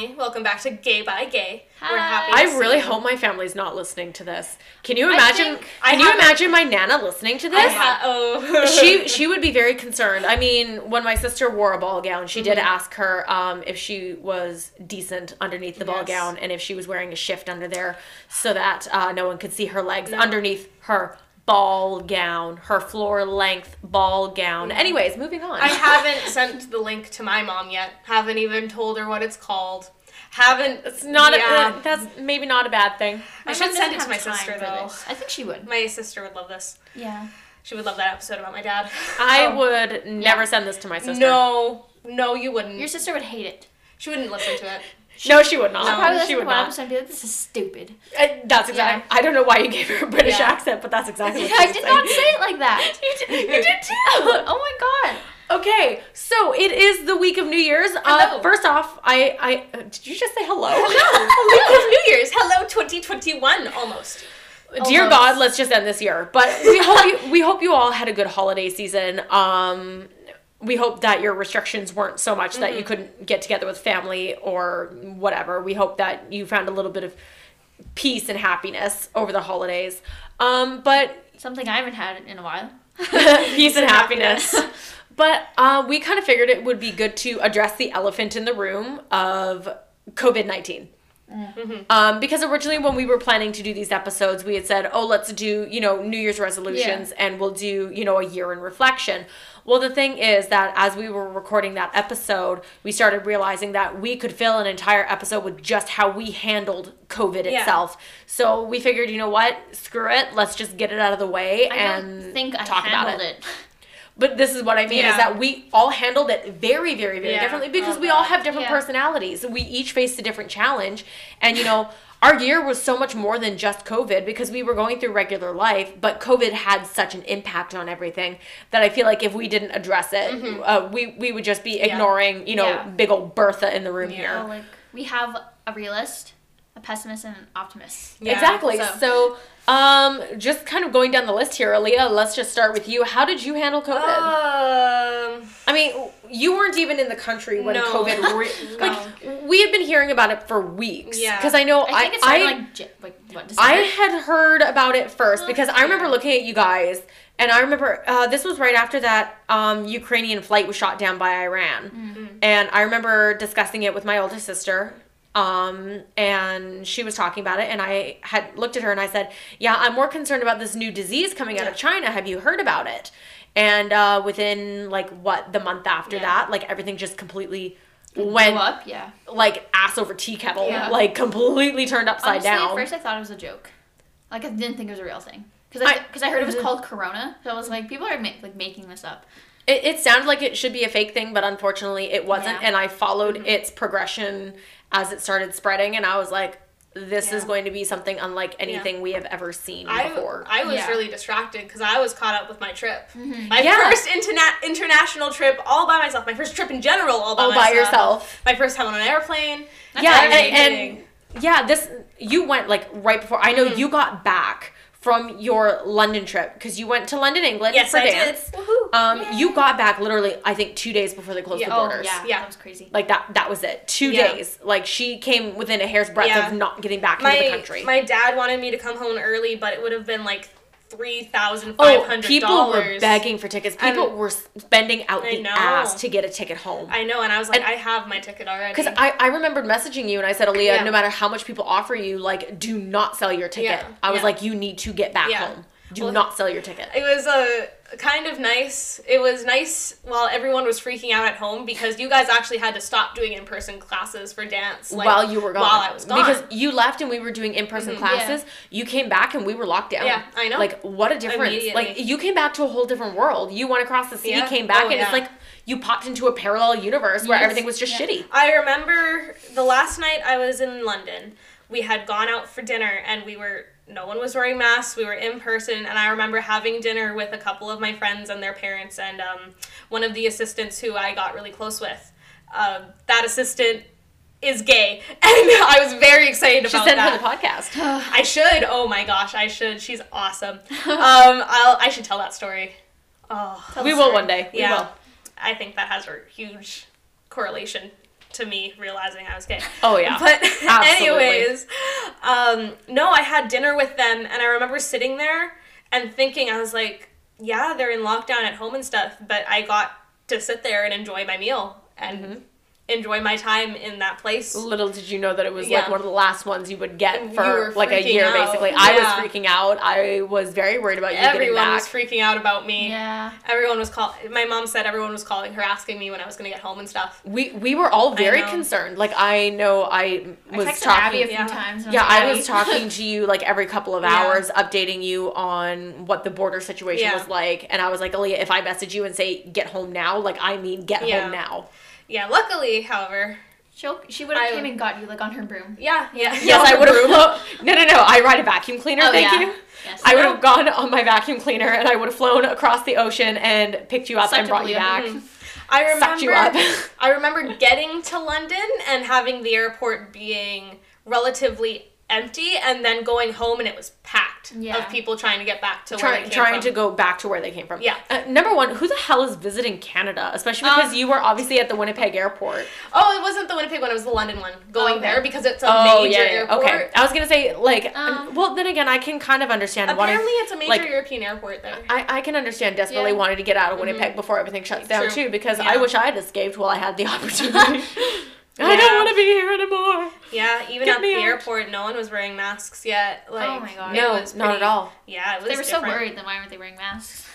Hello, friends and family. Welcome back to Gay by Gay. Hi. to I see really you. hope my family's not listening to this. Can you imagine? I Can you haven't- imagine my nana listening to I this? ha- oh. she she would be very concerned. I mean, when my sister wore a ball gown, she did ask her um, if she was decent underneath the ball gown and if she was wearing a shift under there so that uh, no one could see her legs underneath her ball gown, her floor length ball gown. Mm-hmm. Anyways, moving on. I haven't sent the link to my mom yet. Haven't even told her what it's called. Haven't. it's not. Yeah. A, that's maybe not a bad thing. I should send it to my sister though. this. I think she would. My sister would love this. Yeah. She would love that episode about my dad. I Oh. would never Yeah. send this to my sister. No, no, you wouldn't. Your sister would hate it. she wouldn't listen to it. No, she would not. No. Probably she would not. episode and be like, this is stupid. Uh, that's exactly. I don't know why you gave her a British Yeah. accent, but that's exactly. what she I did saying. not say it like that. You did, you did too. oh my god. Okay, so it is the week of New Year's. Uh, first off, I, I uh, did you just say hello? No, Week of New Year's. Hello, 2021, almost. Dear Almost. God, let's just end this year. But we hope you, we hope you all had a good holiday season. Um, we hope that your restrictions weren't so much that you couldn't get together with family or whatever. We hope that you found a little bit of peace and happiness over the holidays. Um, but Something I haven't had in a while. peace and happiness. But uh, we kind of figured it would be good to address the elephant in the room of COVID 19. Um, because originally, when we were planning to do these episodes, we had said, oh, let's do, you know, New Year's resolutions and we'll do, you know, a year in reflection. Well, the thing is that as we were recording that episode, we started realizing that we could fill an entire episode with just how we handled COVID Yeah. itself. So we figured, you know what? Screw it. Let's just get it out of the way I and think I talk about it. it. But this is what I mean Yeah. is that we all handled it very, very, very Yeah. differently because Oh, we all have different Yeah. personalities. We each faced a different challenge. And, you know, our year was so much more than just COVID because we were going through regular life, but COVID had such an impact on everything that I feel like if we didn't address it, uh, we, we would just be ignoring, you know, Mm-hmm. Big old Bertha in the room here. So, like, we have a realist, a pessimist, and an optimist. Yeah, exactly. so- So, um, just kind of going down the list here, Aaliyah, let's just start with you. How did you handle COVID? Um, I mean, you weren't even in the country when No. COVID. Re- like we had been hearing about it for weeks. Yeah. Because I know I think I it started I, like, J- like what, I had heard about it first because I remember looking at you guys, and I remember uh, this was right after that um, Ukrainian flight was shot down by Iran, Mm-hmm. and I remember discussing it with my oldest sister. Um, and she was talking about it, and I had looked at her and I said, "Yeah, I'm more concerned about this new disease coming out of China. Have you heard about it?" And uh, within like what the month after Yeah. that, like everything just completely Blew went up, yeah. like ass over tea kettle, Yeah. like completely turned upside Honestly, down. at first I thought it was a joke. Like I didn't think it was a real thing. Because I, I- because I, heard it was called Corona, so I was like, people are ma- like making this up. It, it sounded like it should be a fake thing, but unfortunately it wasn't. Yeah. Mm-hmm. And I followed its progression as it started spreading, and I was like, this is going to be something unlike anything we have ever seen I, before. I was Yeah. really distracted because I was caught up with my trip. Mm-hmm. My Yeah. first interna- international trip all by myself. My first trip in general all by All myself. by yourself. My first time on an airplane. yeah, and, and yeah, this you went like right before. I know Mm-hmm. you got back from your London trip because you went to London, England Yes, for I dance. did. Woohoo. Um, you got back literally, I think, two days before they closed Yeah. the Oh, borders. Yeah, Yeah. that was crazy. Like that. That was it. Two Yeah. days. Like she came within a hair's breadth Yeah. of not getting back my into the country. my dad wanted me to come home early, but it would have been like three thousand Oh, five hundred oh, people were begging for tickets. People And- were spending out I the know. ass to get a ticket home. I know, and I was like, And- I have my ticket already. Because I, I remembered messaging you and I said, Aaliyah, Yeah. no matter how much people offer you, like, do not sell your ticket. Yeah, I was yeah. like, you need to get back home. Do Well, not sell your ticket. it was a uh, kind of nice. It was nice while everyone was freaking out at home because you guys actually had to stop doing in person classes for dance like, while you were gone. While I was gone. Because you left and we were doing in person classes. You came back and we were locked down. Yeah, I know. Like, what a difference. Like, you came back to a whole different world. You went across the sea, Yeah. came back, Oh, and it's like you popped into a parallel universe where Yes. everything was just Yeah. shitty. I remember the last night I was in London. We had gone out for dinner and we were no one was wearing masks. We were in person and I remember having dinner with a couple of my friends and their parents and um, one of the assistants who I got really close with. Uh, that assistant is gay and I was very excited She about said that. for the podcast. I should. Oh my gosh, I should. She's awesome. Um, I'll. I should tell that story. Oh, Tell we will story. one day. We yeah. will. I think that has a huge correlation to me realizing I was gay. Oh, yeah. But Absolutely. anyways, um, no, I had dinner with them, and I remember sitting there and thinking, I was like, yeah, they're in lockdown at home and stuff, but I got to sit there and enjoy my meal and Mm-hmm. Enjoy my time in that place. Little did you know that it was Yeah. like one of the last ones you would get for like a year, out. basically. I was freaking out. I was very worried about you Everyone getting was freaking out about me. Yeah. Everyone was calling. My mom said everyone was calling her, asking me when I was gonna get home and stuff. we we were all very concerned. Like I know I was I texted talking. Abby a few yeah. times. Yeah, was I was talking to you like every couple of Yeah. hours, updating you on what the border situation Yeah. was like. And I was like, Aaliyah, if I message you and say get home now, like I mean get Yeah. home now. Yeah, luckily, however, She'll, she would have I- came and got you like on her broom. yeah, yeah, Yes, I would have. no, no, no. I ride a vacuum cleaner. Oh, thank yeah. you. Yes. I would have gone on my vacuum cleaner and I would have flown across the ocean and picked you up Sucked and brought up you you. back. Mm-hmm. I Sucked you remember. up. I remember getting to London and having the airport being relatively empty, and then going home and it was packed Yeah. of people trying to get back to where Trying, they came trying from. to go back to where they came from. Yeah. Uh, number one, who the hell is visiting Canada? Especially because Um, you were obviously at the Winnipeg airport. Oh, it wasn't the Winnipeg one; it was the London one. Going okay. there because it's a Oh major yeah, yeah. airport. Okay. I was gonna say like, Um, well then again, I can kind of understand wanting. Apparently, it's a major like, European airport there. I, I can understand desperately Yeah. wanting to get out of Winnipeg before everything shuts down too, because. I wish I had escaped while I had the opportunity. I don't want to be here anymore. Yeah, even Get at the out. airport, no one was wearing masks yet. Oh like, Oh my God. it No, was not at all. Yeah, it was. They were so worried, then why weren't they wearing masks?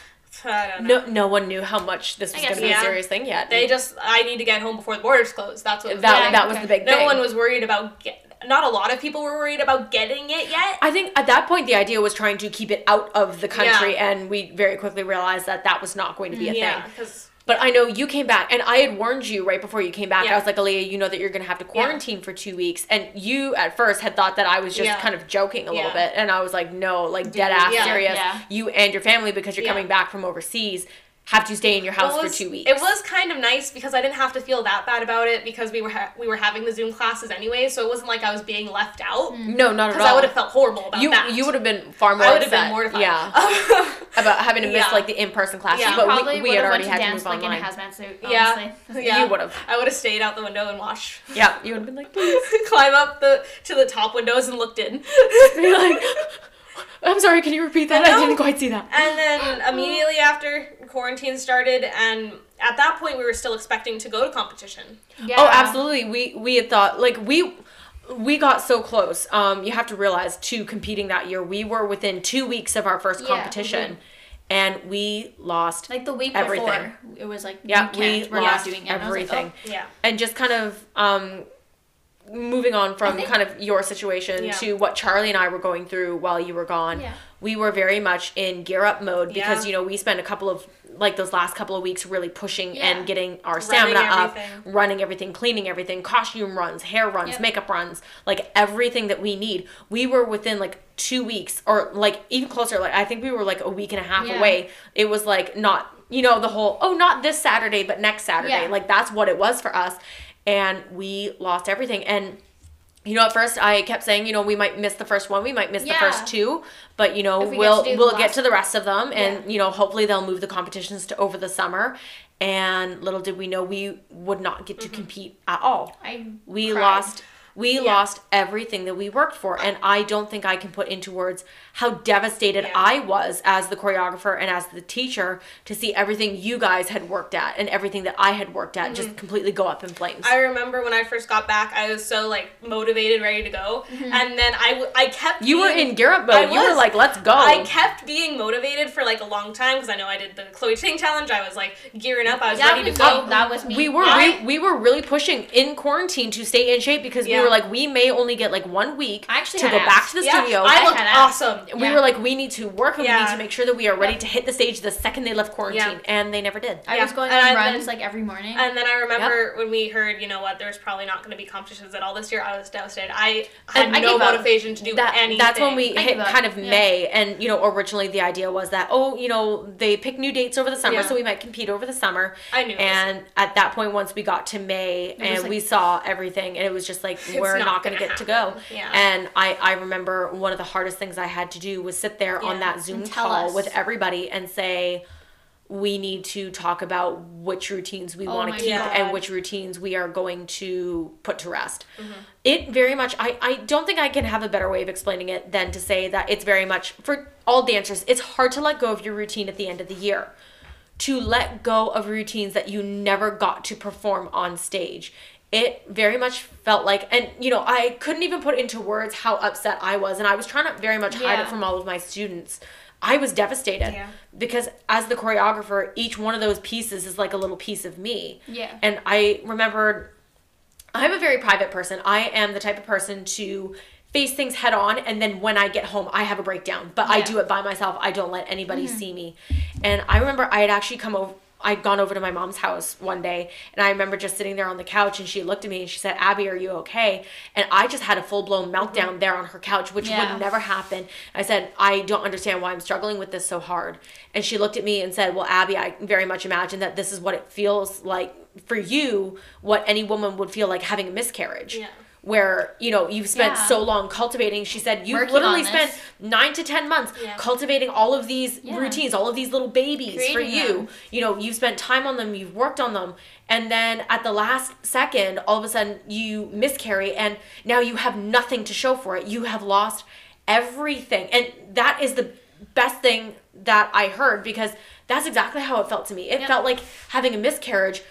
I don't know. No, no one knew how much this was going to be yeah. a serious thing yet. They just, I need to get home before the borders close. That's what. that Yeah, that was okay. the big no thing. one was worried about. Get, not a lot of people were worried about getting it yet. I think at that point the idea was trying to keep it out of the country, and we very quickly realized that that was not going to be a yeah, thing. because But I know you came back, and I had warned you right before you came back. I was like, Aaliyah, you know that you're going to have to quarantine for two weeks. And you at first had thought that I was just Yeah. kind of joking a little bit. And I was like, no, like dead ass Yeah, serious. yeah. You and your family, because you're Yeah. coming back from overseas, have to stay in your house Well, it for two weeks. It was kind of nice because I didn't have to feel that bad about it because we were ha- we were having the Zoom classes anyway, so it wasn't like I was being left out. Mm. No, not at all. Because all. I would have felt horrible about you, that. you would have been far more I would have been mortified. Yeah. About having to miss Yeah. like the in person classes. Yeah. but Probably we, we had already went to had to move like in a hazmat suit. yeah, Honestly. yeah. You would've. I would have stayed out the window and watched. Yeah, you would have been like, please. Climb up the to the top windows and looked in. Be like, I'm sorry, can you repeat that? I I, didn't quite see that. And then immediately after quarantine started, and at that point we were still expecting to go to competition. Yeah. Oh, absolutely. We we had thought like we we got so close. Um, you have to realize to competing that year, we were within two weeks of our first Yeah. competition, and we lost. Like the week Everything. before, it was like, yeah, we can't, we're lost not doing it. And I was like, everything, Yeah. and just kind of um, moving on from think- kind of your situation Yeah. to what Charlie and I were going through while you were gone. Yeah. We were very much in gear up mode because Yeah. you know we spent a couple of like those last couple of weeks really pushing and getting our stamina up, running everything, cleaning everything, costume runs, hair runs, Yep. makeup runs, like everything that we need. We were within like two weeks or like even closer. Like I think we were like a week and a half away. It was like not you know the whole oh not this Saturday but next Saturday. Like that's what it was for us, and we lost everything and. You know, at first I kept saying, you know, we might miss the first one, we might miss the first two, but you know, we get we'll we'll get to the rest of them, and Yeah. you know, hopefully they'll move the competitions to over the summer. And little did we know we would not get to mm-hmm. compete at all. I We cried. lost we Yeah. lost everything that we worked for and i don't think i can put into words how devastated Yeah. i was as the choreographer and as the teacher to see everything you guys had worked at and everything that i had worked at just mm-hmm. completely go up in flames I remember when I first got back, I was so like motivated, ready to go, mm-hmm. and then I, w- I kept. you were in gear up I mode you were like let's go I kept being motivated for like a long time because I know I did the Chloe Ting challenge. I was like gearing up. I was That ready was to go. me. That was me. we were I- we, we were really pushing in quarantine to stay in shape because we Yeah. Were like we may only get like one week I actually to had go back abs. to the yeah, studio I I looked had abs. awesome. we were like we need to work and we need to make sure that we are ready to hit the stage the second they left quarantine and they never did I Yeah. was going And on I- runs then- like every morning. And then I remember when we heard, you know what, there's probably not going to be competitions at all this year. I was devastated. I had And I no gave up. motivation to do that, anything. That's when we I hit give up. kind of Yeah. May, and you know, originally the idea was that oh, you know, they pick new dates over the summer, Yeah. so we might compete over the summer. I knew And at that point, once we got to May and like- we saw everything, and it was just like we're not not going to gonna get to go. Yeah. And I I remember one of the hardest things I had to do was sit there on that Zoom call us. with everybody and say. we need to talk about which routines we Oh want to keep God. and which routines we are going to put to rest. Mm-hmm. It very much, I, I don't think I can have a better way of explaining it than to say that it's very much, for all dancers, it's hard to let go of your routine at the end of the year. To let go of routines that you never got to perform on stage. It very much felt like, and you know, I couldn't even put into words how upset I was, and I was trying to very much hide Yeah. it from all of my students. I was devastated Yeah. because as the choreographer, each one of those pieces is like a little piece of me. Yeah. And I remembered I'm a very private person. I am the type of person to face things head on and then when I get home I have a breakdown. But I do it by myself. I don't let anybody mm-hmm. see me. And I remember I had actually come over I'd gone over to my mom's house one day and I remember just sitting there on the couch and she looked at me and she said, Abby, are you okay? And I just had a full blown mm-hmm. meltdown there on her couch, which Yeah. would never happen. I said, I don't understand why I'm struggling with this so hard. And she looked at me and said, Well, Abby, I very much imagine that this is what it feels like for you, what any woman would feel like having a miscarriage. Yeah. Where, you know, you've spent Yeah. so long cultivating. She said, You've Working literally spent this. nine to 10 months Yeah. cultivating all of these Yeah. routines, all of these little babies for you. them. You know, you've spent time on them, you've worked on them. And then at the last second, all of a sudden you miscarry and now you have nothing to show for it. You have lost everything. And that is the best thing that I heard because that's exactly how it felt to me. It Yep. felt like having a miscarriage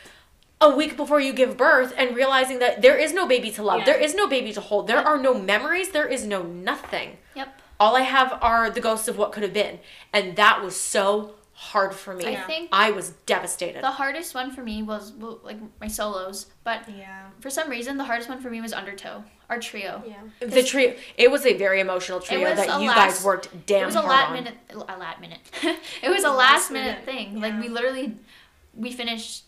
a week before you give birth and realizing that there is no baby to love, Yeah. there is no baby to hold, there are no memories, there is no nothing. Yep. All I have are the ghosts of what could have been. And that was so hard for me. I think I was devastated. the hardest one for me was well, like my solos, but Yeah. for some reason the hardest one for me was Undertow, our trio. Yeah. the trio, it was a very emotional trio that you last- guys worked damn it was a last minute, a last minute. it was a last minute minute, thing. yeah. Like we literally, we finished.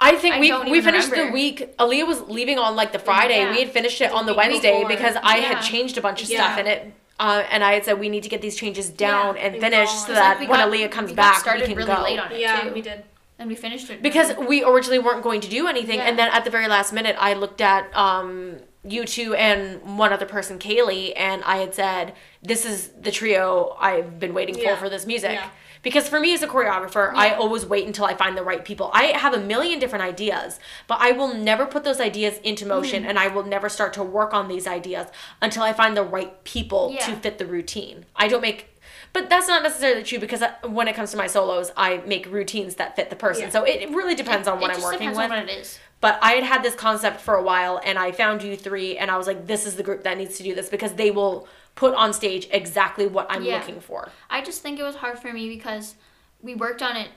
I think I we we even finished the week. Aaliyah was leaving on like the Friday. Yeah. We had finished it on the Wednesday before. because I Yeah. had changed a bunch of Yeah. stuff in it. Uh, and I had said we need to get these changes down and and finish so that like when got- Aaliyah comes we back, started we can really go. late on it Yeah, too. we did. and we finished it because we originally weren't going to do anything and then at the very last minute i looked at um you two and one other person kaylee and i had said this is the trio i've been waiting for for this music Yeah. Because for me as a choreographer i always wait until i find the right people i have a million different ideas but i will never put those ideas into motion Mm. and i will never start to work on these ideas until i find the right people to fit the routine i don't make but that's not necessarily true because when it comes to my solos, I make routines that fit the person. Yeah. So it, it really depends on what it I'm working depends with. on what it is. But I had had this concept for a while, and I found you three, and I was like, this is the group that needs to do this because they will put on stage exactly what I'm Yeah. looking for. I just think it was hard for me because we worked on it.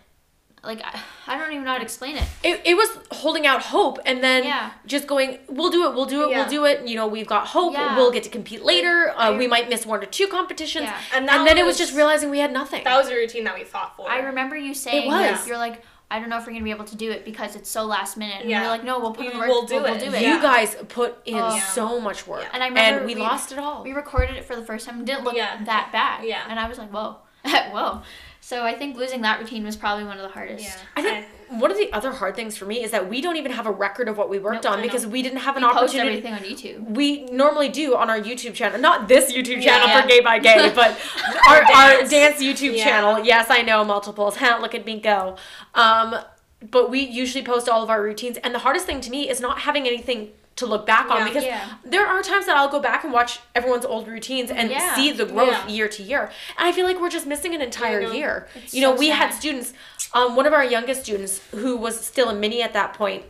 Like I, I don't even know how to explain it. It, it was holding out hope, and then Yeah. just going, we'll do it, we'll do it, Yeah. we'll do it. You know, we've got hope. Yeah. We'll get to compete later. Uh, I- we might miss one or two competitions. Yeah. And, And, that then it was just realizing we had nothing. that was a routine that we fought for. I remember you saying it was. you're like I don't know if we're gonna be able to do it because it's so last minute. And Yeah. we're like, no, we'll put in We the work. will do we'll, it. We'll do it. you Yeah. guys put in Oh. so much work, Yeah. And I remember we, we- lost it all. We recorded it for the first time. It didn't look Yeah. that bad. Yeah. And I was like, whoa, whoa. So I think losing that routine was probably one of the hardest. Yeah. I think one of the other hard things for me is that we don't even have a record of what we worked Nope, on because we didn't have an We post opportunity. everything on YouTube. We normally do on our YouTube channel, not this YouTube channel Yeah. for Gay by Gay, but our, our dance. dance YouTube Yeah. channel. Yes, I know multiples. Look at me go. Um, but we usually post all of our routines, and the hardest thing to me is not having anything to look back on Yeah. because Yeah. there are times that I'll go back and watch everyone's old routines and Yeah. see the growth year to year. And I feel like we're just missing an entire know. year. You know, so we had students, um, one of our youngest students who was still a mini at that point,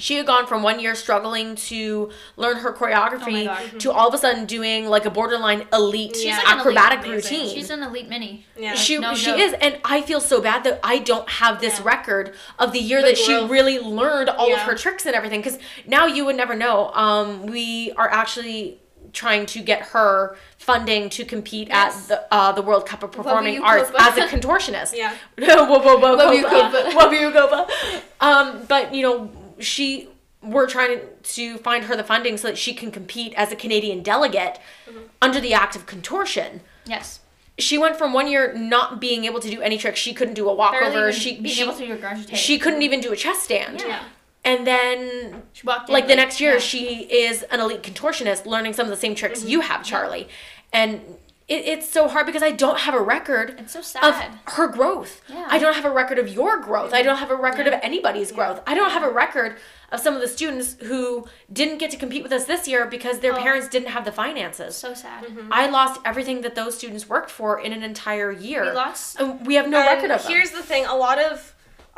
she had gone from one year struggling to learn her choreography Oh God. to all of a sudden doing like a borderline elite She's like an elite acrobatic amazing. routine. She's an elite mini. Yeah. She no she joke. is, and I feel so bad that I don't have this Yeah. record of the year The that she growth. really learned all of her tricks and everything. Because now you would never know. Um, we are actually trying to get her funding to compete Yes. at the uh, the World Cup of Performing Arts Copa. as a contortionist. Yeah. Um, but you know, she we're trying to find her the funding so that she can compete as a Canadian delegate Mm-hmm. under the act of contortion Yes. she went from one year not being able to do any tricks. She couldn't do a walkover. She being she, able to do a garage she couldn't even do a chest stand. Yeah. And then She walked like the next year yeah. she is an elite contortionist learning some of the same tricks Mm-hmm. you have, Charlie. And it, it's so hard because I don't have a record It's so of her growth. Yeah. I don't have a record of your growth. I don't have a record of anybody's growth. I don't have a record of some of the students who didn't get to compete with us this year because their Oh. parents didn't have the finances. So sad. Mm-hmm. I lost everything that those students worked for in an entire year. We lost. And we have no And record of them. here's the thing: a lot of,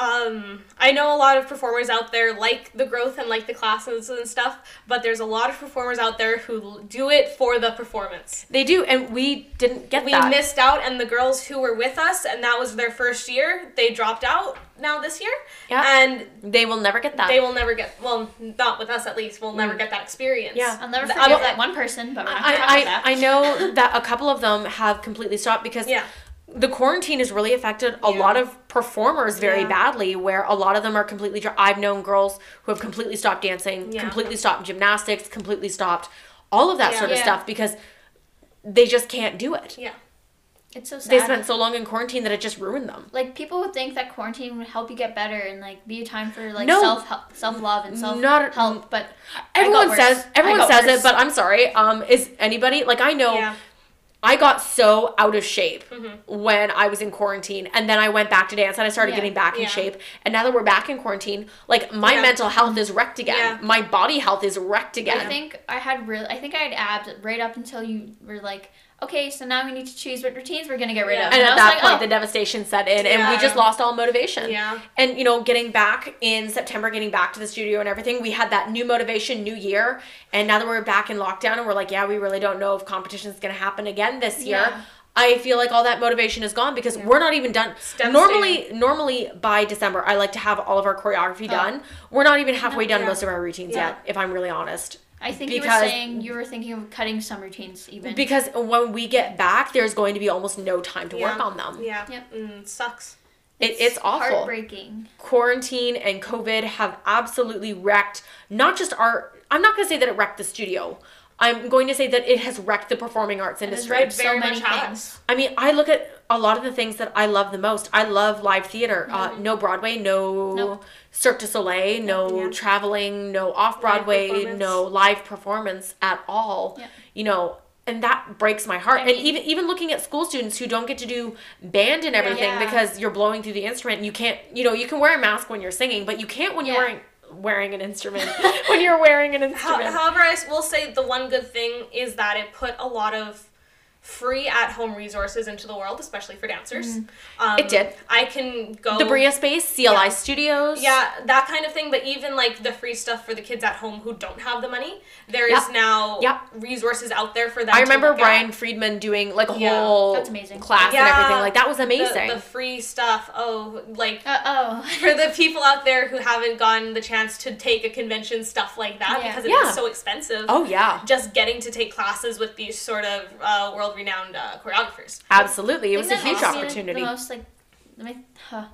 um, I know a lot of performers out there like the growth and like the classes and stuff, but there's a lot of performers out there who do it for the performance. They do, and we didn't get that. We that. missed out, and the girls who were with us, and that was their first year, they dropped out now this year, Yeah. and they will never get that. they will never get well, not with us at least. We'll never get that experience. Mm. Yeah. I'll never The forget other- that one person, but we're not gonna I, that. I, I know that a couple of them have completely stopped because Yeah. The quarantine has really affected a Yeah. lot of performers very Yeah. badly where a lot of them are completely dr- i've known girls who have completely stopped dancing Yeah. completely stopped gymnastics completely stopped all of that sort of stuff because they just can't do it Yeah. It's so sad. they spent so long in quarantine that it just ruined them like people would think that quarantine would help you get better and like be a time for like No. self self love and self Not- help, but everyone says everyone says worse. it but i'm sorry um is anybody like i know Yeah. I got so out of shape Mm-hmm. when I was in quarantine, and then I went back to dance, and I started Yeah. getting back in Yeah. shape. And now that we're back in quarantine, like my Yeah. mental health is wrecked again. Yeah. My body health is wrecked again. I think I had real. I think I had abs right up until you were like, okay, so now we need to choose what routines we're gonna get rid Yeah. of. and I at that like, point, oh, the devastation set in, and we just lost all motivation. Yeah. And you know, getting back in September, getting back to the studio and everything, we had that new motivation, new year. And now that we're back in lockdown, and we're like, yeah, we really don't know if competition is going to happen again this year. Yeah. I feel like all that motivation is gone because we're not even done. Normally, normally by December, I like to have all of our choreography oh. done. We're not even halfway done yeah. most of our routines Yeah. yet, if I'm really honest. I think you were saying you were thinking of cutting some routines even. Because when we get back, there's going to be almost no time to work on them. Yeah. Yep. Mm, sucks. It, it's awful. Heartbreaking. quarantine and COVID have absolutely wrecked not just our I'm not going to say that it wrecked the studio. I'm going to say that it has wrecked the performing arts industry. wrecked Very so much many has. things. I mean, I look at a lot of the things that I love the most. I love live theater. Uh, no Broadway, no Nope. Cirque du Soleil, no Yeah. traveling, no off Broadway, no live performance at all. Yeah. You know, and that breaks my heart. I and mean- even even looking at school students who don't get to do band and everything Yeah. because you're blowing through the instrument and you can't, you know, you can wear a mask when you're singing, but you can't when you're wearing wearing an instrument. when you're wearing an instrument. however, I will say the one good thing is that it put a lot of free at home resources into the world, especially for dancers. Um, Mm-hmm. It did. I can go. the Bria Space, CLI Yeah. Studios. Yeah, that kind of thing. But even like the free stuff for the kids at home who don't have the money, there is Yep. now Yep. resources out there for them. I to remember look at. Friedman doing like a Yeah, whole that's amazing. class and everything. Like that was amazing. The, free stuff. Oh, like Uh oh. for the people out there who haven't gotten the chance to take a convention stuff like that Yeah. because it is Yeah. so expensive. oh yeah, Just getting to take classes with these sort of uh, world renowned uh, choreographers. absolutely. It was a huge opportunity. The most like, my, huh,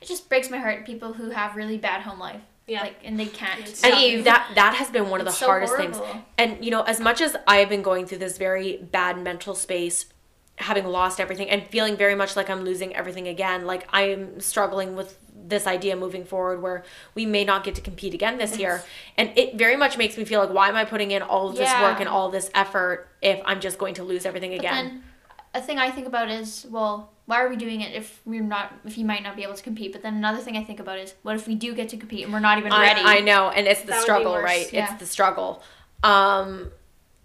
it just breaks my heart. People who have really bad home life, Yeah. like, and they can't and leave. that that has been one of the so hardest things. And you know, as much as I have been going through this very bad mental space, having lost everything and feeling very much like I'm losing everything again, like I'm struggling with this idea moving forward where we may not get to compete again this year. And it very much makes me feel like why am I putting in all of this Yeah. work and all this effort if I'm just going to lose everything But again? then, a thing I think about is, well, why are we doing it if we're not, if you might not be able to compete? But then another thing I think about is, what if we do get to compete and we're not even ready? I, I know, and it's the That struggle, right? yeah. It's the struggle. Um,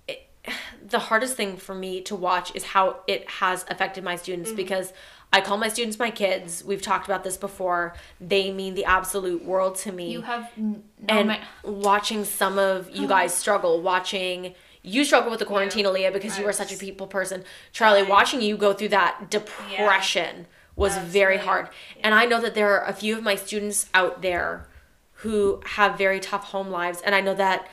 it, the hardest thing for me to watch is how it has affected my students Mm-hmm. because I call my students my kids. We've talked about this before. They mean the absolute world to me. You have n- no and ma- watching some of you uh-huh. guys struggle, watching you struggle with the quarantine, Aaliyah, because you are such a people person. Charlie, I- watching you go through that depression was very hard. And I know that there are a few of my students out there who have very tough home lives, and I know that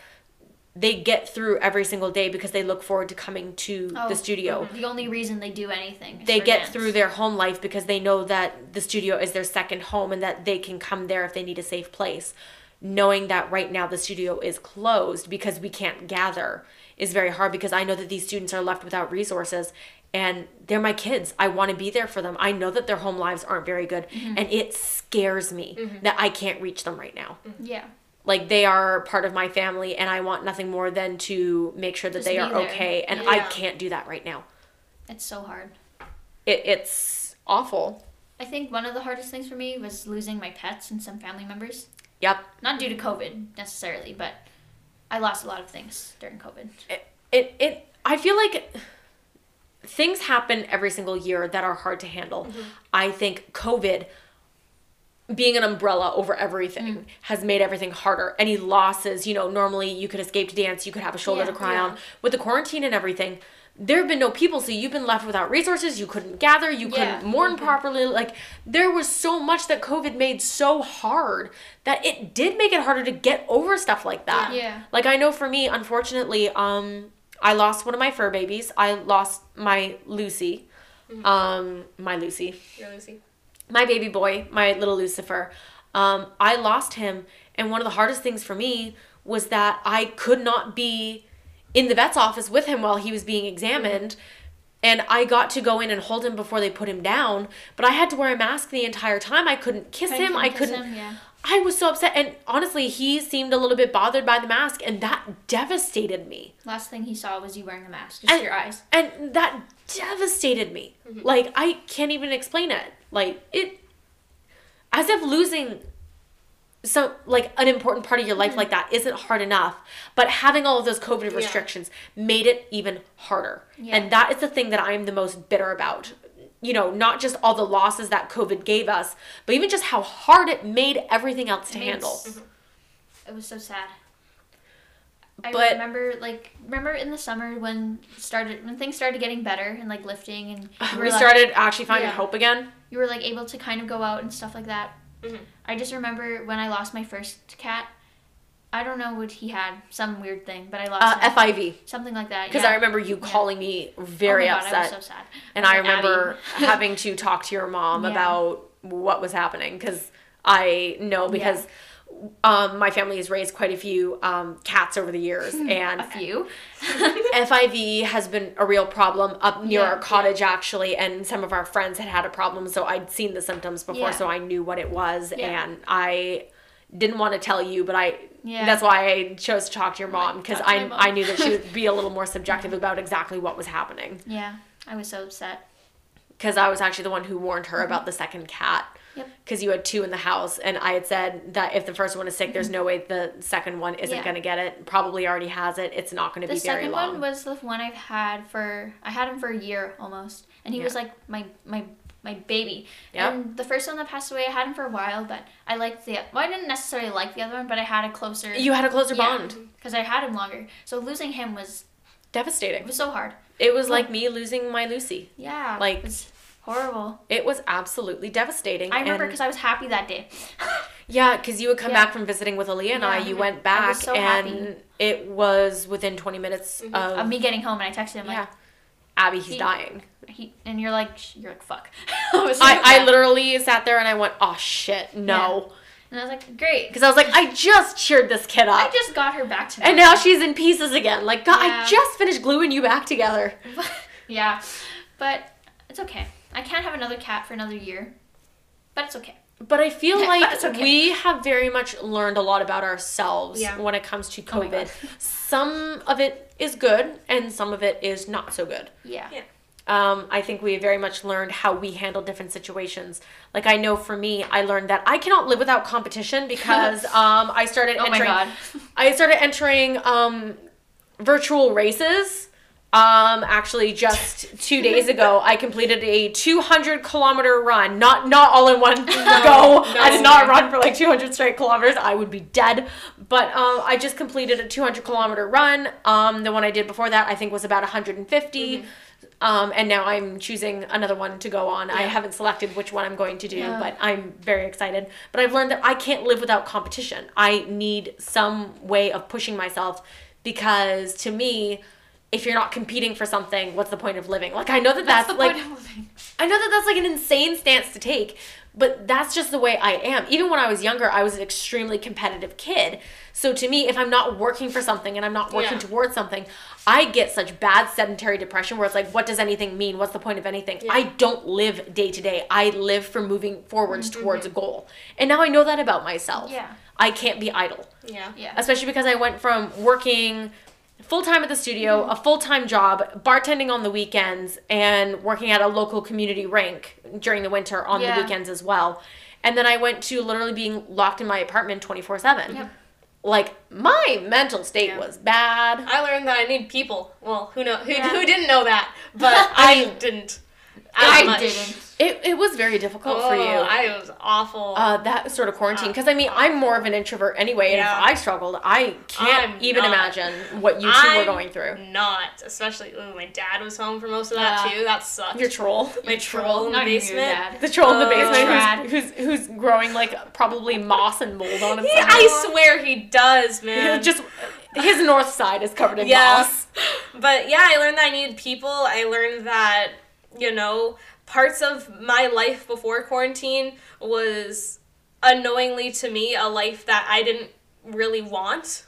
they get through every single day because they look forward to coming to Oh, the studio The only reason they do anything. is they get dance. through their home life because they know that the studio is their second home and that they can come there if they need a safe place. Knowing that right now the studio is closed because we can't gather is very hard because I know that these students are left without resources and they're my kids. I want to be there for them. I know that their home lives aren't very good Mm-hmm. and it scares me that I can't reach them right now. Yeah. Like they are part of my family and I want nothing more than to make sure that Just they are there. okay and I can't do that right now. It's so hard. It, it's awful. I think one of the hardest things for me was losing my pets and some family members. Yep. Not due to COVID necessarily, but I lost a lot of things during COVID. It, it, it I feel like things happen every single year that are hard to handle. Mm-hmm. I think COVID being an umbrella over everything has made everything harder. Any losses, you know, normally you could escape to dance, you could have a shoulder Yeah, to cry yeah. on. With the quarantine and everything, there have been no people, so you've been left without resources. You couldn't gather, you Yeah. couldn't mourn properly. Like there was so much that COVID made so hard that it did make it harder to get over stuff like that. Yeah. Like I know for me, unfortunately, um, I lost one of my fur babies. I lost my Lucy, um, my Lucy, You're Lucy. My baby boy, my little Lucifer. Um, I lost him, and one of the hardest things for me was that I could not be in the vet's office with him while he was being examined. And I got to go in and hold him before they put him down, but I had to wear a mask the entire time. I couldn't kiss him. I kiss couldn't. him, yeah. I was so upset, and honestly, he seemed a little bit bothered by the mask, and that devastated me. Last thing he saw was you wearing a mask, just And- your eyes. And that devastated me. Mm-hmm. Like, I can't even explain it. Like, it, as if losing so like, an important part of your life mm-hmm. like that isn't hard enough, but having all of those COVID restrictions made it even harder. Yeah. And that is the thing that I am the most bitter about. You know, not just all the losses that COVID gave us, but even just how hard it made everything else to It made handle. s- It was so sad. I But- remember, like, remember in the summer when started when things started getting better and like lifting and you We like- started actually finding Yeah. hope again. you were like able to kind of go out and stuff like that. Mhm. I just remember when I lost my first cat. I don't know what he had, some weird thing, but I lost Uh. FIV. something like that. Because yeah. I remember you calling me very oh my God, upset. I was so sad. And was I remember having to talk to your mom Yeah. about what was happening because I know because um, my family has raised quite a few um, cats over the years, and a few. FIV has been a real problem up near Yeah, our cottage actually, and some of our friends had had a problem, so I'd seen the symptoms before, Yeah. so I knew what it was, Yeah. and I didn't want to tell you, but I. Yeah. That's why I chose to talk to your mom because talk to my I mom. I knew that she would be a little more subjective about exactly what was happening Yeah, I was so upset. because I was actually the one who warned her about the second cat. Mm-hmm. Yep. Because you had two in the house, and I had said that if the first one is sick, there's no way the second one isn't Yeah. going to get it. Probably already has it. It's not going to be very long. The second one was the one I've had for I had him for a year almost, and he was like my my my baby. Yep. And the first one that passed away, I had him for a while, but I liked the well, I didn't necessarily like the other one, but I had a closer you had a closer bond. because I had him longer. So losing him was Devastating. it was so hard. It was like me losing my Lucy. Yeah, Like- it was horrible. It was absolutely devastating. I remember because I was happy that day. Yeah, because you would come Yeah. back from visiting with Aaliyah and I. Yeah. You went I back, so and happy. it was within 20 minutes mm-hmm. of. of me getting home, and I texted him yeah. like Abby, he's He- dying. he, and you're like you're like fuck. I I, I literally sat there and I went, oh shit, no. and I was like great Because I was like, I just cheered this kid up. I just got her back to and now she's in pieces again. Like, God, I just finished gluing you back together. yeah, but it's okay. I can't have another cat for another year, but it's okay. But I feel like okay. we have very much learned a lot about ourselves Yeah. when it comes to Oh COVID. God. some of it is good and some of it is not so good. Yeah. Yeah. Um, I think we very much learned how we handle different situations. Like I know for me, I learned that I cannot live without competition because um, I started Oh my entering. God. I started entering um, virtual races. Um, actually, just two days ago, I completed a 200 kilometer run. Not not all in one go. I did not run for like 200 straight kilometers. I would be dead. But um, I just completed a 200 kilometer run. Um, the one I did before that, I think, was about 150. Um, and now I'm choosing another one to go on. I haven't selected which one I'm going to do, Yeah. but I'm very excited. But I've learned that I can't live without competition. I need some way of pushing myself because to me, if you're not competing for something, what's the point of living? Like I know that that's, the like point of living. I know that that's like an insane stance to take, but that's just the way I am. Even when I was younger, I was an extremely competitive kid. So to me, if I'm not working for something and I'm not working Yeah. towards something, I get such bad sedentary depression where it's like, what does anything mean? What's the point of anything? Yeah. I don't live day to day. I live for moving forwards mm-hmm. towards a goal. And now I know that about myself. Yeah. I can't be idle Yeah. Yeah. especially because I went from working full time at the studio, a full time job, bartending on the weekends, and working at a local community rink during the winter on Yeah. the weekends as well. And then I went to literally being locked in my apartment 24 7. Yep. Like, my mental state Yeah. was bad. I learned that I need people. Well, who know who, Yeah. who didn't know that, but I didn't. As I much. didn't. It, it was very difficult Oh, for you. I was awful. uh, that sort of quarantine because I mean I'm more of an introvert anyway, and Yeah. if I struggled, I can't I'm even not. imagine what you 2 I'm were going through. Not, especially ooh, my dad was home for most of that Uh, too. That sucked. Your troll, my troll in the Not even your basement. dad. the troll in the Oh. basement, who's, who's who's growing like probably moss and mold on He, himself. I swear he does, man. just his north side is covered in Yeah. moss. But yeah, I learned that I needed people. I learned that, you know, parts of my life before quarantine was unknowingly to me a life that I didn't really want.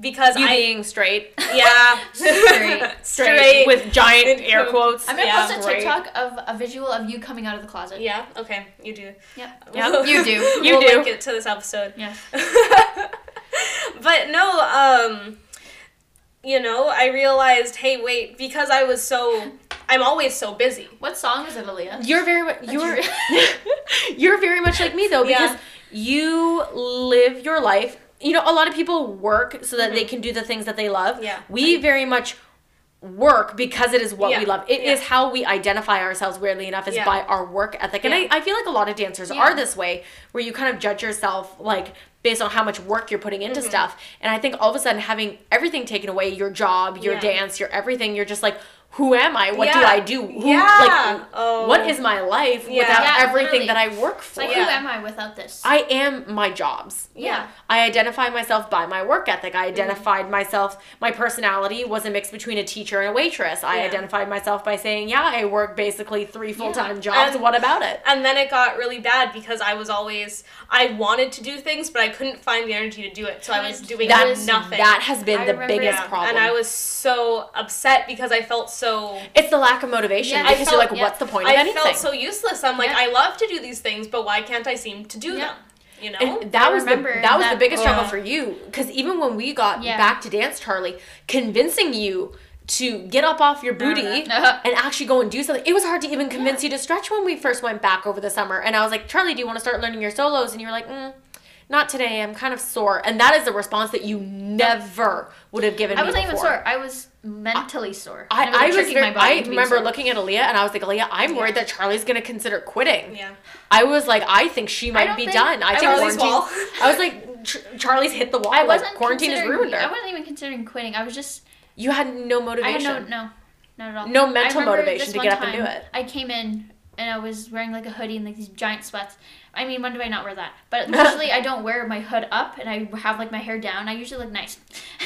Because You I being straight, yeah Straight. straight, with giant With air quotes. I'm gonna Yeah, post a great. TikTok of a visual of you coming out of the closet. yeah okay you do Yeah. Yeah, You do. You we'll do. link it to this episode Yes. but no um you know I realized hey wait because I was so I'm always so busy What song is it, Aaliyah? You're very mu- you're you're very much like me though because Yeah. you live your life. You know, a lot of people work so that they can do the things that they love. Mm-hmm. Yeah. We very much work because it is what we love. It is Yeah. how we identify ourselves weirdly enough is Yeah. by our work ethic. And Yeah. I, I feel like a lot of dancers Yeah. are this way where you kind of judge yourself like based on how much work you're putting Mm-hmm. into stuff. And I think all of a sudden having everything taken away, your job, your Yeah. dance, your everything, you're just like who am I? What do I do? Who, Yeah. Like, Oh. what is my life Yeah. without Yeah, everything literally. that I work for? like, Yeah. who am I without this? I am my jobs. yeah. I identify myself by my work ethic. Mm-hmm. I identified myself, my personality was a mix between a teacher and a waitress. I Yeah. identified myself by saying, yeah, I work basically three full time Yeah. jobs. And- what about it? And then it got really bad because I was always I wanted to do things, but I couldn't find the energy to do it. So I was doing That, was- nothing. that has been I the remember- biggest Yeah. problem. And I was so upset because I felt so it's the lack of motivation I because you're like, what's the point of anything? I felt so useless. I'm like. I love to do these things, but why can't I seem to do them? You know? And that I was the, remember that was the that- biggest struggle for you because even when we got Yeah. back to dance, Charlie, convincing you to get up off your booty Uh-huh. and actually go and do something. It was hard to even convince you to stretch when we first went back over the summer. And I was like, Charlie, do you want to start learning your solos? And you were like, mm, not today. I'm kind of sore. And that is the response that you never would have given me. I wasn't even sore. I was mentally sore. I, I was very, my body I remember sore. looking at Aaliyah and I was like, Aaliyah, I'm worried that Charlie's gonna consider quitting. yeah. I was like, I think she might be done. I I think Charlie's wall. I was like, Ch- Charlie's hit the wall. I wasn't quarantine has ruined her. I wasn't even considering quitting. I was just you had no motivation. I had no no not at all. No mental motivation to get up and do it. I came in and I was wearing like a hoodie and like these giant sweats. I mean, when do I not wear that? But usually I don't wear my hood up and I have like my hair down. I usually look nice.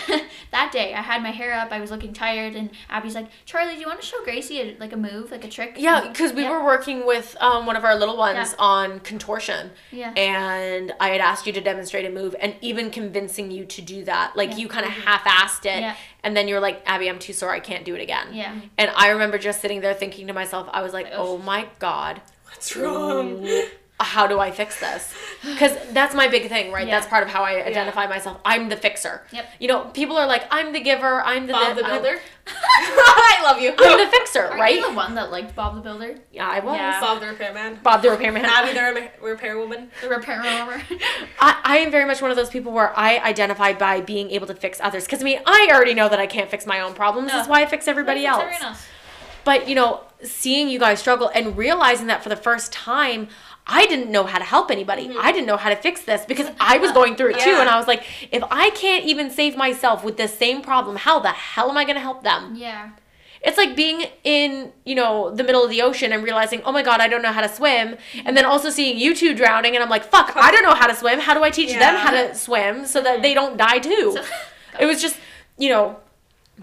that day I had my hair up. I was looking tired and Abby's like, Charlie, do you want to show Gracie a, like a move, like a trick? Yeah, because we Yeah. were working with um, one of our little ones Yeah. on contortion, Yeah. and I had asked you to demonstrate a move, and even convincing you to do that, like Yeah. you kind of half-assed it, Yeah. and then you're like, "Abby, I'm too sore, I can't do it again." Yeah. And I remember just sitting there thinking to myself, I was like, Like, "Oh my god, What's wrong? How do I fix this? Because that's my big thing, right? Yeah. That's part of how I identify myself. I'm the fixer. Yep. You know, people are like, I'm the giver. I'm the Bob thi- the Builder. I love you. I'm, the fixer, Aren't right? you the one that liked Bob the Builder? yeah, I was. Yeah. Bob the Repairman. Bob the repairman. Abby the rem- repair woman. The repair rover. I, I am very much one of those people where I identify by being able to fix others. Because I mean, I already know that I can't fix my own problems. That's No. why I fix everybody Fix else. everyone else. But you know, seeing you guys struggle and realizing that for the first time, I didn't know how to help anybody. Mm-hmm. I didn't know how to fix this because I was going through it too. And I was like, if I can't even save myself with the same problem, how the hell am I going to help them? Yeah. It's like being in, you know, the middle of the ocean and realizing, oh my God, I don't know how to swim. And then also seeing you two drowning and I'm like, fuck, I don't know how to swim. How do I teach them how to swim so that mm-hmm. they don't die too? So- it was just, you know,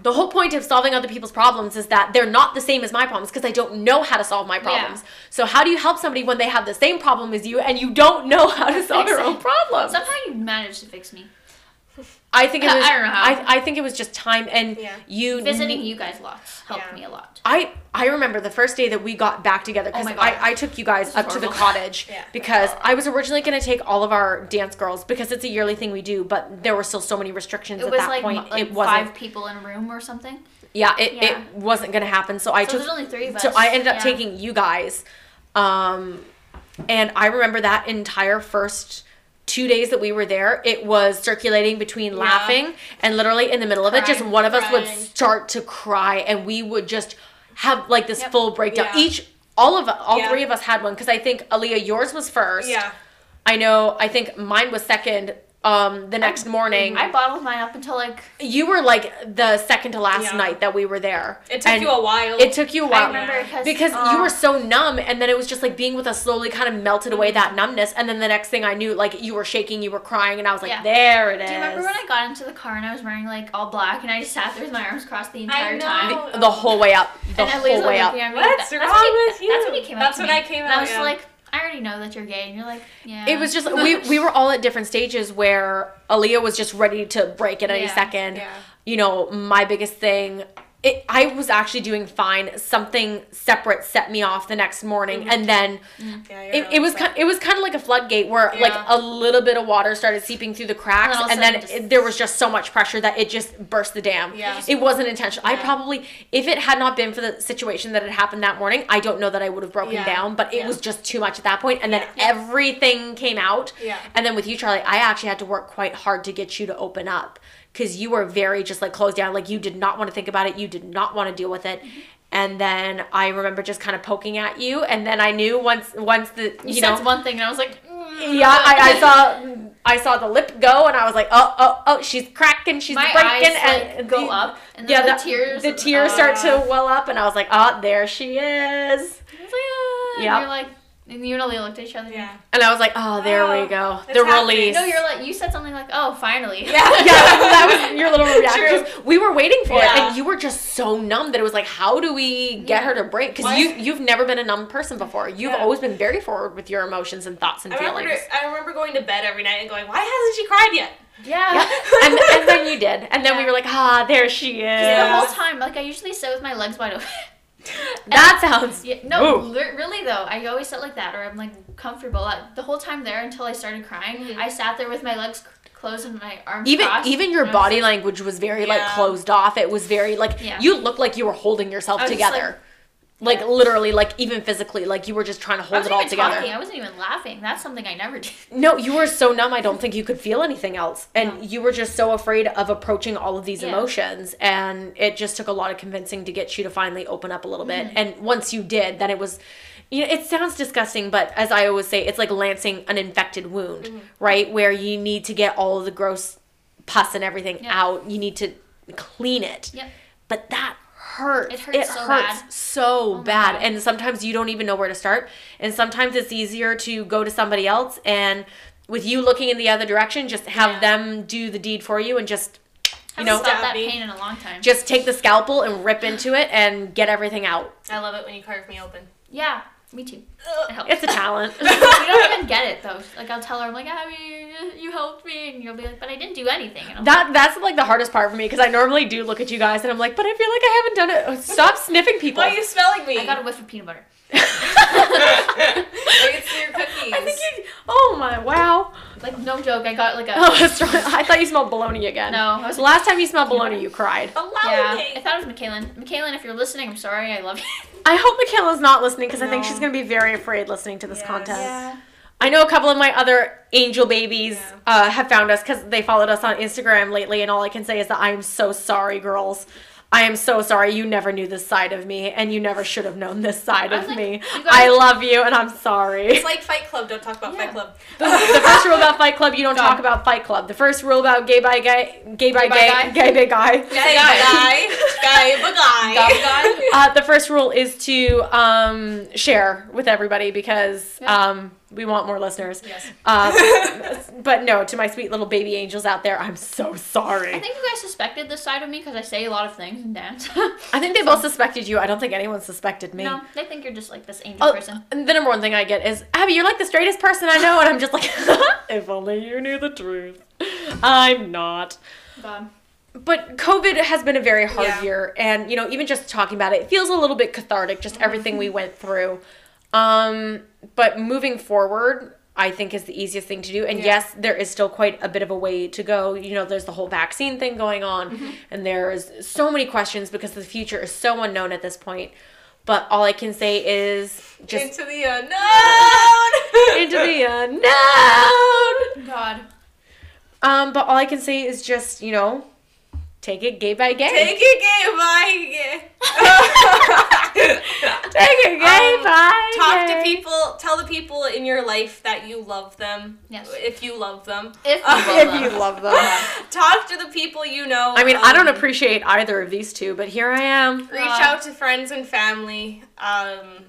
the whole point of solving other people's problems is that they're not the same as my problems because I don't know how to solve my problems. So how do you help somebody when they have the same problem as you and you don't know how to solve their own it. problems? Somehow you managed to fix me. I think it was. I don't know how. I, I think it was just time and Yeah. you Visiting you guys lots helped Yeah. me a lot. I I remember the first day that we got back together because Oh. I, I took you guys This is up to the cottage Yeah. because I was originally going to take all of our dance girls because it's a yearly thing we do, but there were still so many restrictions It at was that like, point. like it wasn't. five people in a room or something. Yeah, it, Yeah. it wasn't going to happen. So I So took. there's only three of us. So I ended up Yeah. taking you guys, um, and I remember that entire first two days that we were there, it was circulating between laughing and literally in the middle of it, just one of us would start to cry, and we would just have like this Yep. full breakdown. Yeah. Each, all of all Yeah. three of us had one because I think Aaliyah, yours was first. Yeah. I know. I think mine was second. Um, the next morning, I bottled mine up until like you were like the second to last Yeah. night that we were there. It took And you a while. It took you a while I remember because because uh, you were so numb and then it was just like being with us slowly kind of melted away Mm-hmm. that numbness and then the next thing i knew like you were shaking you were crying and i was like Yeah. there it is Do you remember when I got into the car and I was wearing like all black and I just sat there with my arms crossed the entire know. time? the, the whole way up the and whole Eliza way up me. What's that- wrong that's when he, with you? That's when he came That's out. to when me. I came and I was yeah. like, I already know that you're gay, and you're like, yeah. it was just we we were all at different stages where Aaliyah was just ready to break at any Yeah. second. Yeah. You know, my biggest thing it, I was actually doing fine. Something separate set me off the next morning, Mm-hmm. and then Yeah, it, it was kind, it was kind of like a floodgate where like a little bit of water started seeping through the cracks, And and, then all then of a sudden it, there was just so much pressure that it just burst the dam. Yeah. It wasn't intentional. I probably, if it had not been for the situation that had happened that morning, I don't know that I would have broken Yeah. down. But it Yeah. was just too much at that point, and then Yeah. everything came out. Yeah. And then with you, Charlie, I actually had to work quite hard to get you to open up because you were very just like closed down. Like you did not want to think about it. You did not want to deal with it. Mm-hmm. And then I remember just kind of poking at you, and then I knew once once the you, you, said know one thing, and I was like, mm. yeah I, I saw I saw the lip go, and I was like oh oh oh she's cracking she's my breaking eyes and like, go up, and yeah the, the, tears, the tears start to Uh. well up, and I was like oh there she is, I was like, ah, Yep. you're like, and you and Aaliyah looked at each other. Yeah. and I was like oh there Oh, we go the happening. release. No, you're like, you said something like, oh, finally. Yeah. yeah, that was your little reaction. True. 'cause We were waiting for it, and you were just so numb that it was like, how do we get Yeah. her to break? Because you you've never been a numb person before. You've Yeah. always been very forward with your emotions and thoughts and I feelings. remember, I remember going to bed every night and going, why hasn't she cried yet? Yeah. Yeah. and, and then you did, and then we were like, ah, there she is. The whole time, like I usually sit with my legs wide open. That sounds. Yeah, no, Ooh. really though. I always sit like that, or I'm like comfortable. Like, the whole time there until I started crying, Mhm. I sat there with my legs closed and my arms Even crossed. even your was body language was very like closed off. It was very like Yeah. you looked like you were holding yourself I was just, together. Like, literally, like even physically, like you were just trying to hold it all together. talking. I wasn't even laughing. That's something I never did. No, you were so numb. I don't think you could feel anything else, and No. you were just so afraid of approaching all of these Yeah. emotions. And it just took a lot of convincing to get you to finally open up a little bit. Mm-hmm. And once you did, then it was. You know, it sounds disgusting, but as I always say, it's like lancing an infected wound, Mm-hmm. right? Where you need to get all of the gross pus and everything out. You need to clean it. Yep. But that hurts. It hurts so hurts bad. so oh my bad. God. And sometimes you don't even know where to start. And sometimes it's easier to go to somebody else and with you looking in the other direction, just have Yeah. them do the deed for you and just you know, stopped that pain in a long time. just take the scalpel and rip into it and get everything out. I love it when you carve me open. yeah, me too. It helps. It's a talent. you don't even get it though. Like I'll tell her, I'm like, Abby, you helped me, and you'll be like, but I didn't do anything. And I'm That that's like the hardest part for me because I normally do look at you guys and I'm like, but I feel like I haven't done it. Oh, stop sniffing people. Why are you smelling me? I got a whiff of peanut butter. I can see your cookies. I think you. Oh my wow. Like no joke, I got like a Oh, that's right. I thought you smelled bologna again. no. I was The last time you smelled bologna, you cried. Allow yeah. I thought it was McKaylin. McKaylin, if you're listening, I'm sorry. I love you. I hope Michaela's not listening because I think she's going to be very afraid listening to this Yes. content. Yeah. I know a couple of my other angel babies Yeah. uh, have found us because they followed us on Instagram lately, and all I can say is that I am so sorry, girls. I am so sorry. You never knew this side of me, and you never should have known this side I of like, me. guys- I love you, and I'm sorry. It's like Fight Club. Don't talk about Yeah. Fight Club. the, the first rule about Fight Club, you don't Go talk about Fight Club. The first rule about gay by gay, gay by Gay gay by gay, guy? gay by guy. Guy, guy. guy, guy, but guy. Uh, the first rule is to um, share with everybody because Yeah. um, we want more listeners. Yes. Um, but no, to my sweet little baby angels out there, I'm so sorry. I think you guys suspected this side of me because I say a lot of things and dance. I think they both suspected you. I don't think anyone suspected me. no, they think you're just like this angel Oh, person. and the number one thing I get is, Abby, you're like the straightest person I know. And I'm just like, if only you knew the truth. I'm not. God. But COVID has been a very hard Yeah. year, and you know, even just talking about it, it feels a little bit cathartic. Just everything we went through. Um, but moving forward, I think is the easiest thing to do. And Yeah. yes, there is still quite a bit of a way to go. You know, there's the whole vaccine thing going on, and there's so many questions because the future is so unknown at this point. But all I can say is just Into the unknown. into the unknown. God. Um, but all I can say is just you know, take it gay by gay. Take it gay by gay. Take it gay Um, by Talk gay. to people. Tell the people in your life that you love them. Yes. If you love them. If you Uh, love if them. you love them. Talk to the people you know. I mean, I don't um, appreciate either of these two, but here I am. Reach God. out to friends and family. Um,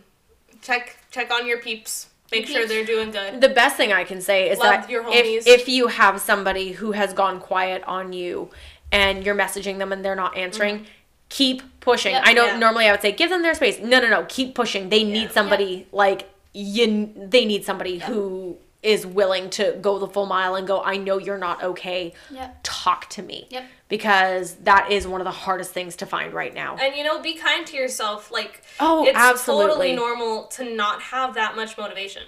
check check on your peeps. Make sure they're doing good. The best thing I can say is Love that your if, if you have somebody who has gone quiet on you and you're messaging them and they're not answering, keep pushing. Yep. I know Mm-hmm. Yeah. normally I would say give them their space. No, no, no, keep pushing. They need somebody like you they need somebody who is willing to go the full mile and go, I know you're not okay. Yep. Talk to me. Yep. Because that is one of the hardest things to find right now. And you know, be kind to yourself. Like Oh, it's absolutely. totally normal to not have that much motivation.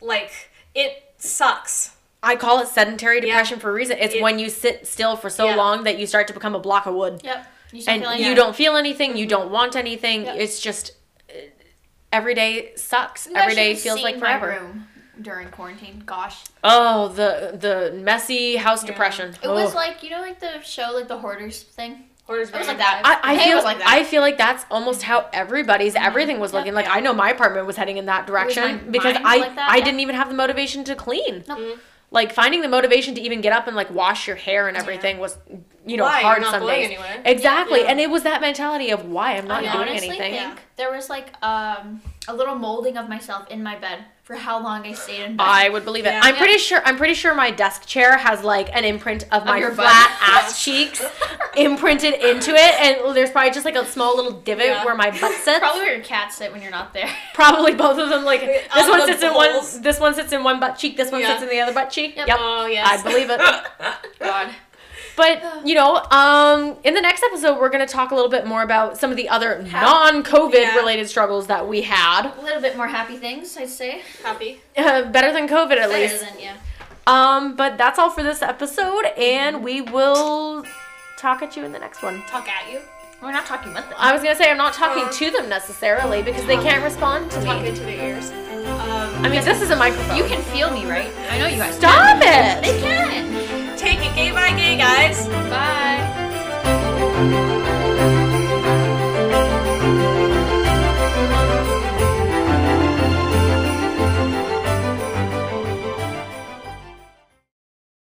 Like it sucks. I call it sedentary Yeah. depression for a reason. It's It- when you sit still for so Yeah. long that you start to become a block of wood. Yep. You And you it. don't feel anything, you mm-hmm. don't want anything. Yep. It's just uh, every day sucks. You every day feels seen like my forever. room during quarantine. Gosh. Oh, the the messy house depression. It was like you know like the show like the hoarders thing. Hoarders It was like that. I, I feel was like that. I feel like that's almost how everybody's mm-hmm. everything was Yep. looking. Like I know my apartment was heading in that direction my- because I like that, I yeah. didn't even have the motivation to clean. Nope. Mm-hmm. Like finding the motivation to even get up and like wash your hair and everything was you know Why? hard some days. anywhere. Exactly. Yeah. And it was that mentality of why I'm not I doing honestly anything. think there was like um a little molding of myself in my bed for how long I stayed in bed. I would believe it. Yeah. I'm Yeah. pretty sure. I'm pretty sure my desk chair has like an imprint of my your butt. flat ass cheeks imprinted into it, and there's probably just like a small little divot Yeah. where my butt sits. Probably where your cats sit when you're not there. Probably both of them. Like this On one sits in one. This one sits in one butt cheek. This one sits in the other butt cheek. Yep. Yep. Oh yes. I believe it. God. But you know, um, in the next episode, we're gonna talk a little bit more about some of the other non-COVID Yeah. related struggles that we had. A little bit more happy things, I'd say. Happy. Uh, better than COVID, at Better least. than yeah. Um, but that's all for this episode, and we will talk at you in the next one. Talk at you. We're not talking with them. I was gonna say I'm not talking Uh. to them necessarily because they can't respond to Talk me. into their ears. Um, I mean, this is a microphone. You can feel me, right? I know you guys. Stop can. it! They can take it. Gay by gay guys. Bye.